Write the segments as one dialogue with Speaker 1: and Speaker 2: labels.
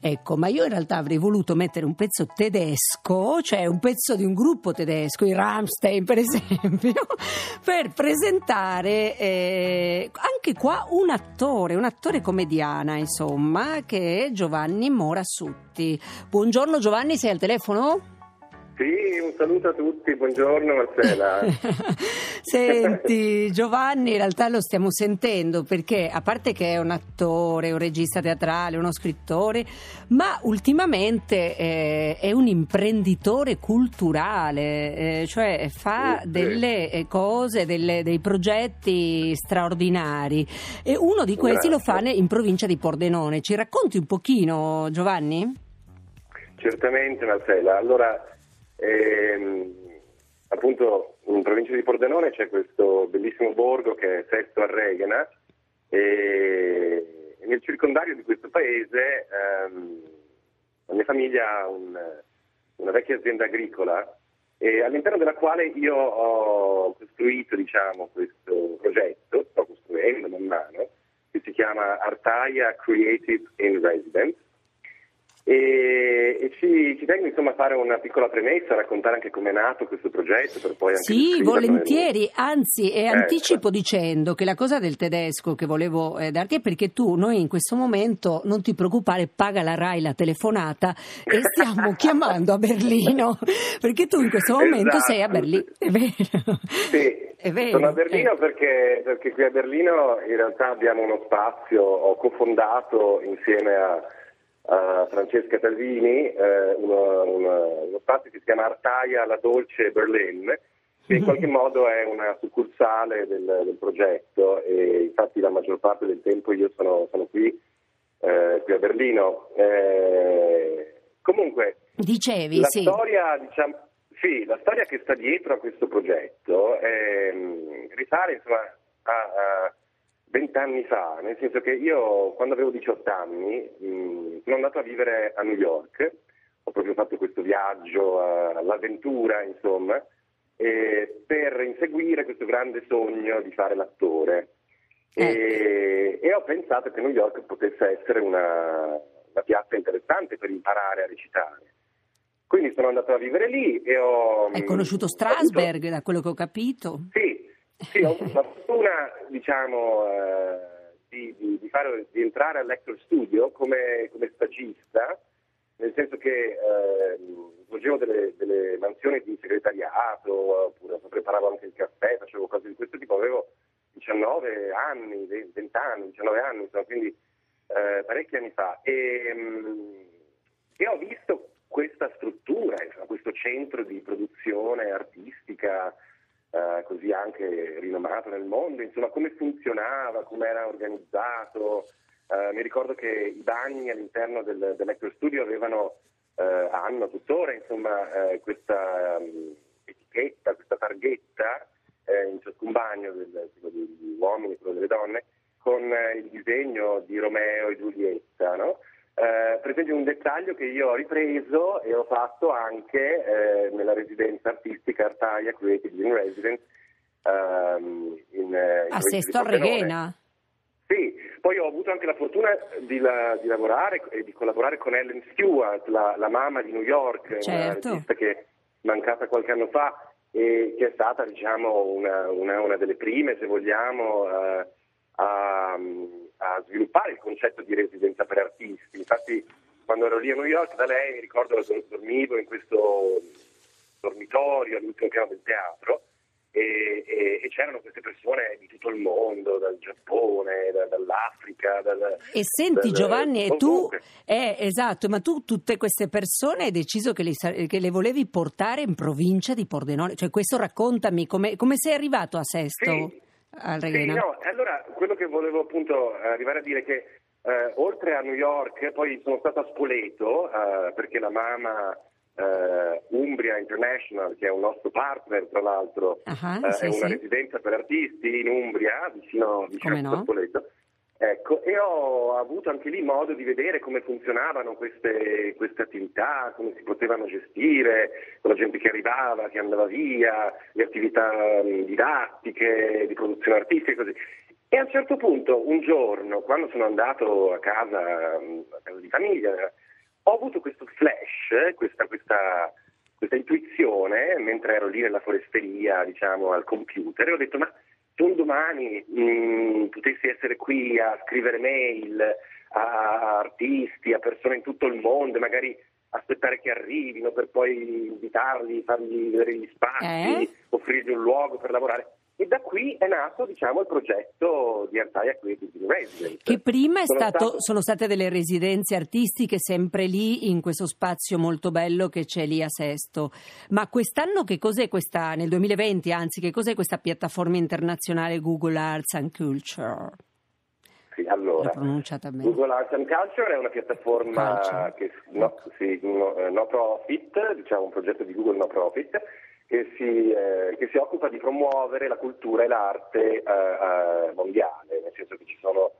Speaker 1: Ecco, ma io in realtà avrei voluto mettere un pezzo tedesco, cioè un pezzo di un gruppo tedesco, i Rammstein per esempio, per presentare eh, anche qua un attore, un attore comediana, insomma, che è Giovanni Morasutti. Buongiorno Giovanni, sei al telefono?
Speaker 2: Sì, un saluto a tutti, buongiorno Marcella.
Speaker 1: Senti, Giovanni, in realtà lo stiamo sentendo perché, a parte che è un attore, un regista teatrale, uno scrittore, ma ultimamente eh, è un imprenditore culturale, eh, cioè fa sì, delle. Eh, cose, delle, dei progetti straordinari e uno di questi Grazie. lo fa in provincia di Pordenone. Ci racconti un pochino, Giovanni?
Speaker 2: Certamente, Marcella. Allora, e, ehm, appunto in provincia di Pordenone c'è questo bellissimo borgo che è Sesto a Regena e nel circondario di questo paese ehm, la mia famiglia ha un, una vecchia azienda agricola all'interno della quale io ho costruito diciamo, questo progetto, sto costruendo man mano, che si chiama Artaia Creative in Residence e, e ci, ci, tengo insomma a fare una piccola premessa, a raccontare anche come è nato questo progetto per poi anche
Speaker 1: Sì, volentieri, nel... anzi e ecco. anticipo dicendo che la cosa del tedesco che volevo eh, darti è perché tu, noi in questo momento, non ti preoccupare, paga la RAI la telefonata e stiamo chiamando a Berlino, perché tu in questo momento
Speaker 2: esatto.
Speaker 1: sei a Berlino, è vero?
Speaker 2: Sì. È vero. Sono a Berlino eh. perché, perché qui a Berlino in realtà abbiamo uno spazio, ho cofondato insieme a a Francesca Talvini eh, uno, uno, uno, spazio che si chiama Artaia La Dolce Berlin, che in qualche modo è una succursale del, del progetto e infatti la maggior parte del tempo io sono, sono qui, eh, qui, a Berlino. Eh, comunque,
Speaker 1: Dicevi,
Speaker 2: la
Speaker 1: sì.
Speaker 2: Storia, diciamo, sì, la storia che sta dietro a questo progetto eh, risale insomma, a, a vent'anni fa, nel senso che io quando avevo 18 anni mh, sono andato a vivere a New York, ho proprio fatto questo viaggio all'avventura, insomma, per inseguire questo grande sogno di fare l'attore. E, ecco. e, ho pensato che New York potesse essere una, una piazza interessante per imparare a recitare. Quindi sono andato a vivere lì e ho...
Speaker 1: Hai conosciuto Strasberg, avuto... da quello che ho capito?
Speaker 2: Sì, sì, ho avuto la fortuna, diciamo, eh, di, di, di, fare, di, entrare all'Ector Studio come, come, stagista, nel senso che eh, svolgevo delle, delle, mansioni di segretariato, oppure preparavo anche il caffè, facevo cose di questo tipo, avevo 19 anni, 20 anni, 19 anni, insomma, quindi eh, parecchi anni fa. E, mm, e, ho visto questa struttura, insomma, questo centro di produzione artistica eh, così anche rinomato nel mondo, insomma come funzionava, come era organizzato. Eh, mi ricordo che i bagni all'interno del, dell'Ector Studio avevano, eh, hanno tuttora insomma, eh, questa um, etichetta, questa targhetta eh, in ciascun bagno, del, quello degli uomini, quello delle donne, con il disegno di Romeo e Giulietta. No? Eh, per esempio un dettaglio che io ho ripreso e ho fatto anche eh, nella residenza artistica Artaia Creative in Residence ehm, in,
Speaker 1: eh, in a Sesto Reghena.
Speaker 2: Sì, poi ho avuto anche la fortuna di, la, di lavorare e di collaborare con Ellen Stewart, la, la mamma di New York,
Speaker 1: certo.
Speaker 2: una regista che è mancata qualche anno fa e che è stata diciamo, una, una, una delle prime, se vogliamo, eh, a a sviluppare il concetto di residenza per artisti. Infatti quando ero lì a New York da lei mi ricordo che dormivo in questo dormitorio all'ultimo piano del teatro e, e, e, c'erano queste persone di tutto il mondo, dal Giappone, da, dall'Africa. Dal,
Speaker 1: e senti dal, Giovanni, e tu, eh, esatto, ma tu tutte queste persone hai deciso che le, che le, volevi portare in provincia di Pordenone, cioè questo raccontami come, come sei arrivato a Sesto?
Speaker 2: Sì al Sì, no, allora quello che volevo appunto arrivare a dire è che eh, oltre a New York poi sono stato a Spoleto eh, perché la mamma eh, Umbria International, che è un nostro partner tra l'altro, uh-huh, sì, è una sì. residenza per artisti in Umbria, vicino, vicino
Speaker 1: no?
Speaker 2: a Spoleto. Ecco, e ho avuto anche lì modo di vedere come funzionavano queste, queste, attività, come si potevano gestire, con la gente che arrivava, che andava via, le attività didattiche, di produzione artistica e così. E a un certo punto, un giorno, quando sono andato a casa, a casa di famiglia, ho avuto questo flash, questa, questa, questa intuizione, mentre ero lì nella foresteria, diciamo, al computer, e ho detto, ma se un domani mh, mm, potessi essere qui a scrivere mail a artisti, a persone in tutto il mondo, magari aspettare che arrivino per poi invitarli, fargli vedere gli spazi, eh? offrirgli un luogo per lavorare. E da qui è nato diciamo, il progetto di Artaia Creative Residence.
Speaker 1: Che prima sono, stato, stato... sono, state delle residenze artistiche sempre lì in questo spazio molto bello che c'è lì a Sesto. Ma quest'anno che cos'è questa, nel 2020 anzi, che cos'è questa piattaforma internazionale Google Arts and Culture?
Speaker 2: Sì, allora, Google Arts and Culture è una piattaforma che, no, sì, no, eh, no profit, diciamo un progetto di Google no profit che si, eh, che si, occupa di promuovere la cultura e l'arte eh, eh, mondiale, nel senso che ci sono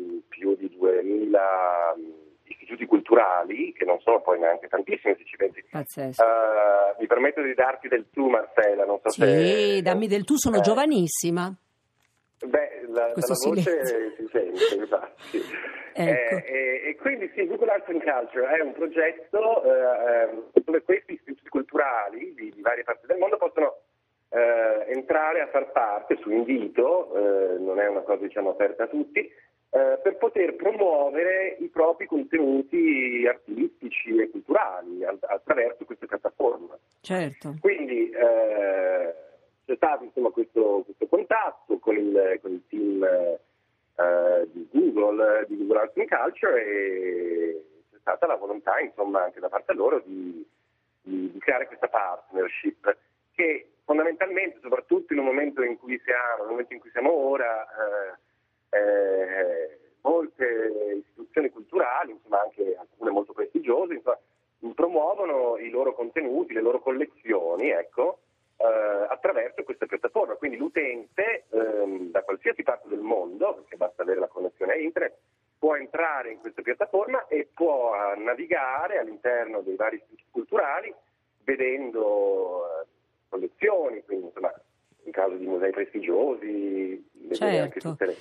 Speaker 2: mm, più di 2000 mm, istituti culturali, che non sono poi neanche tantissimi se ci pensi. Uh, mi permetto di darti del tu Marcella, non so
Speaker 1: sì,
Speaker 2: se...
Speaker 1: Sì, dammi del tu, sono eh. giovanissima.
Speaker 2: Beh, la, dalla voce si sente, infatti. Ecco. Eh, e, quindi sì, Google Arts and Culture è un progetto eh, dove questi istituti culturali di, di, varie parti del mondo possono eh, entrare a far parte su invito, eh, non è una cosa diciamo aperta a tutti, eh, per poter promuovere i propri contenuti artistici e culturali attraverso queste piattaforme.
Speaker 1: Certo.
Speaker 2: Quindi eh, c'è stato insomma, questo, questo, contatto con il, con il team eh, Google, di and Culture e c'è stata la volontà insomma anche da parte loro di, di, di creare questa partnership che fondamentalmente, soprattutto in un momento in cui siamo, nel momento in cui siamo ora, eh, eh, molte istituzioni culturali, insomma anche alcune molto prestigiose, insomma, promuovono i loro contenuti, le loro collezioni, ecco, eh, attraverso questa piattaforma. Quindi l'utente ehm, da qualsiasi parte del mondo, perché basta avere la connessione a internet, può entrare in questa piattaforma e può eh, navigare all'interno dei vari istituti culturali vedendo eh, collezioni, quindi insomma in caso di musei prestigiosi, vedere certo. anche tutte le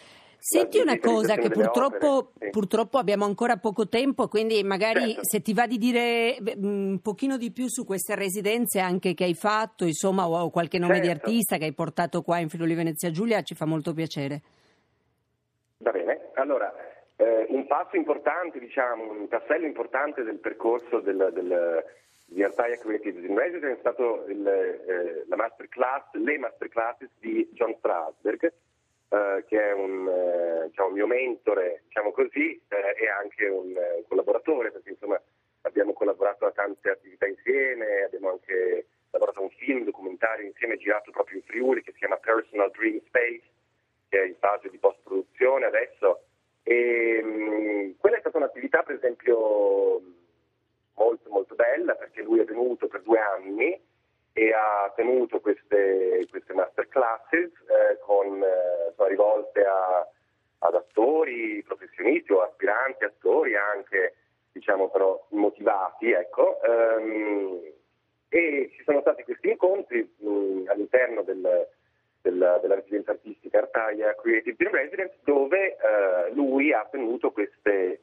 Speaker 1: Senti una cosa che purtroppo, sì. purtroppo, abbiamo ancora poco tempo, quindi magari certo. se ti va di dire un pochino di più su queste residenze anche che hai fatto, insomma, o qualche nome certo. di artista che hai portato qua in Friuli Venezia Giulia, ci fa molto piacere.
Speaker 2: Va bene, allora eh, un passo importante, diciamo, un tassello importante del percorso del, del, di Artaia Creative in Residence è stato il, eh, la masterclass, le masterclasses di John Strasberg eh, che è un eh, diciamo, mio mentore, diciamo così, eh, e anche un, un, collaboratore, perché insomma abbiamo collaborato a tante attività insieme, abbiamo anche lavorato a un film documentario insieme girato proprio in Friuli che si chiama Personal Dream Space, che è in fase di post-produzione adesso. E, mh, mm, quella è stata un'attività, per esempio, molto molto bella perché lui è venuto per due anni e ha tenuto queste, queste masterclasses eh, con, eh, rivolte a, ad attori, professionisti o aspiranti attori anche, diciamo però motivati, ecco, ehm, e ci sono stati questi incontri mh, all'interno del, del, della residenza artistica Artaia Creative in Residence dove eh, lui ha tenuto queste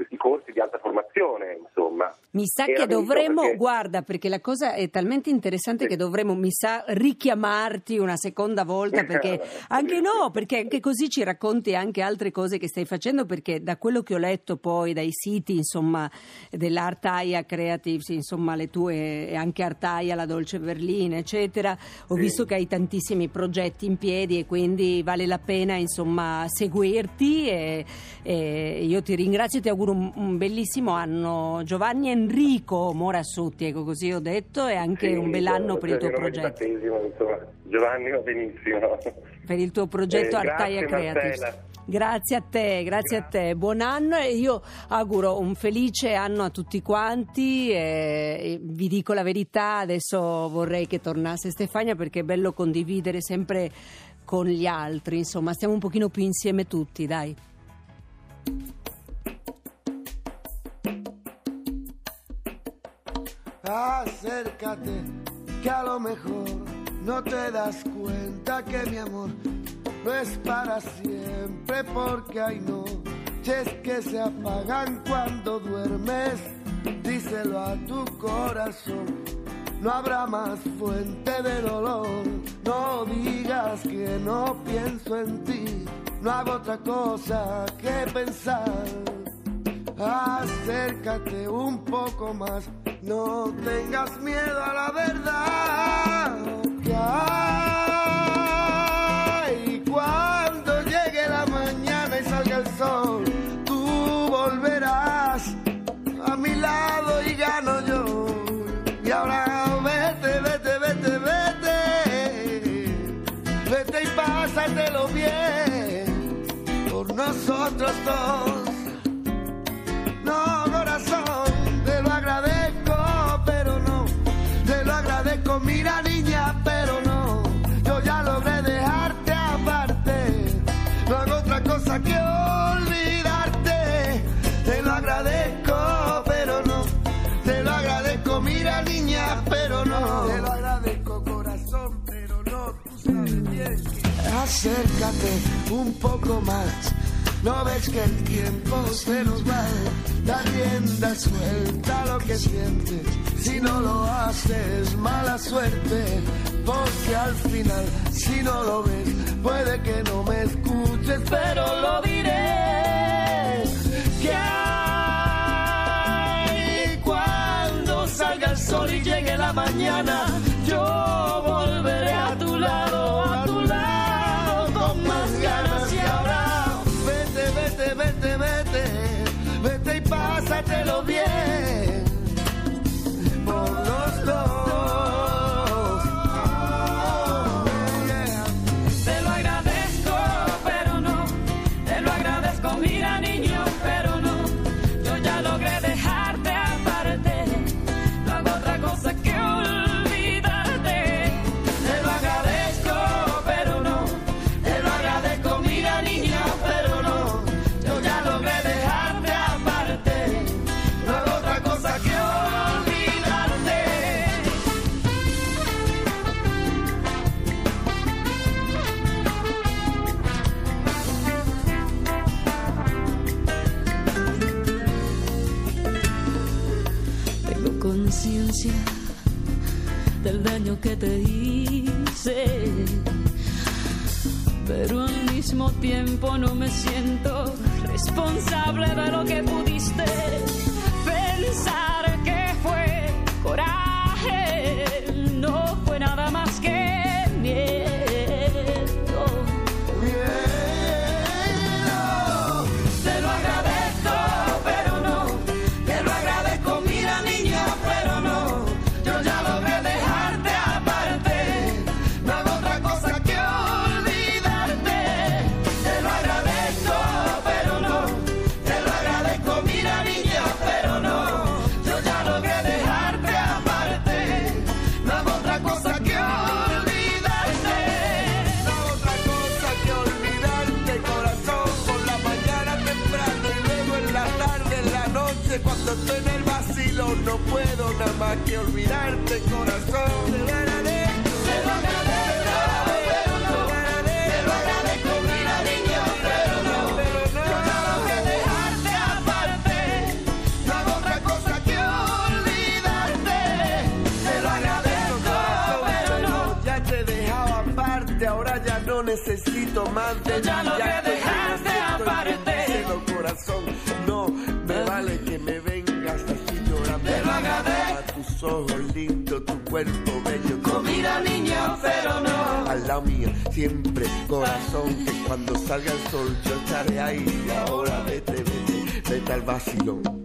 Speaker 2: questi corsi di alta formazione, insomma.
Speaker 1: Mi sa che dovremmo, perché... guarda, perché la cosa è talmente interessante sì. che dovremmo, mi sa, richiamarti una seconda volta, perché anche no, perché anche così ci racconti anche altre cose che stai facendo, perché da quello che ho letto poi dai siti, insomma, dell'Artaia Creatives, insomma, le tue, e anche Artaia, la Dolce Berlina, eccetera, ho sì. visto che hai tantissimi progetti in piedi e quindi vale la pena, insomma, seguirti e, e io ti ringrazio e ti auguro auguro un, un, bellissimo anno Giovanni Enrico Morassutti, ecco così ho detto, e anche sì, un bell'anno per il tuo progetto.
Speaker 2: Giovanni va benissimo.
Speaker 1: Per il tuo progetto eh, Artaia Creatives. Grazie a te, grazie, grazie, a te. Buon anno e io auguro un felice anno a tutti quanti. E vi dico la verità, adesso vorrei che tornasse Stefania perché è bello condividere sempre con gli altri. Insomma, stiamo un pochino più insieme tutti, dai.
Speaker 3: Acércate, que a lo mejor no te das cuenta que mi amor no es para siempre porque hay noches que se apagan cuando duermes. Díselo a tu corazón, no habrá más fuente de dolor. No digas que no pienso en ti, no hago otra cosa que pensar. Acércate un poco más, no tengas miedo a la verdad. Que hay cuando llegue la mañana y salga el sol, tú volverás a mi lado y gano yo. Y ahora vete, vete, vete, vete. Vete y pásatelo bien por nosotros dos. Acércate un poco más. No ves que el tiempo se nos va, da rienda suelta lo que sientes. Si no lo haces, mala suerte, porque al final, si no lo ves, puede que no me escuches, pero lo diré. Que hay cuando salga el sol y llegue la mañana,
Speaker 4: del daño que te hice, pero al mismo tiempo no me siento responsable de lo que pudiste pensar no
Speaker 3: puedo nada más que olvidarte, corazón. Te lo agradezco,
Speaker 5: Te lo agradezco, pero no. Te lo agradezco, mira niña, pero no.
Speaker 3: pero no.
Speaker 5: Yo ya logré dejarte aparte. No hago otra cosa que olvidarte. Te lo agradezco, pero no.
Speaker 3: Ya te he dejado aparte, ahora ya no necesito más de
Speaker 5: ya
Speaker 3: ti,
Speaker 5: logré
Speaker 3: te cuerpo bello.
Speaker 5: Mira niña, pero no.
Speaker 3: Al lado mío, siempre, corazón, que cuando salga el sol yo estaré ahí. Y ahora vete, vete, vete al vacilón.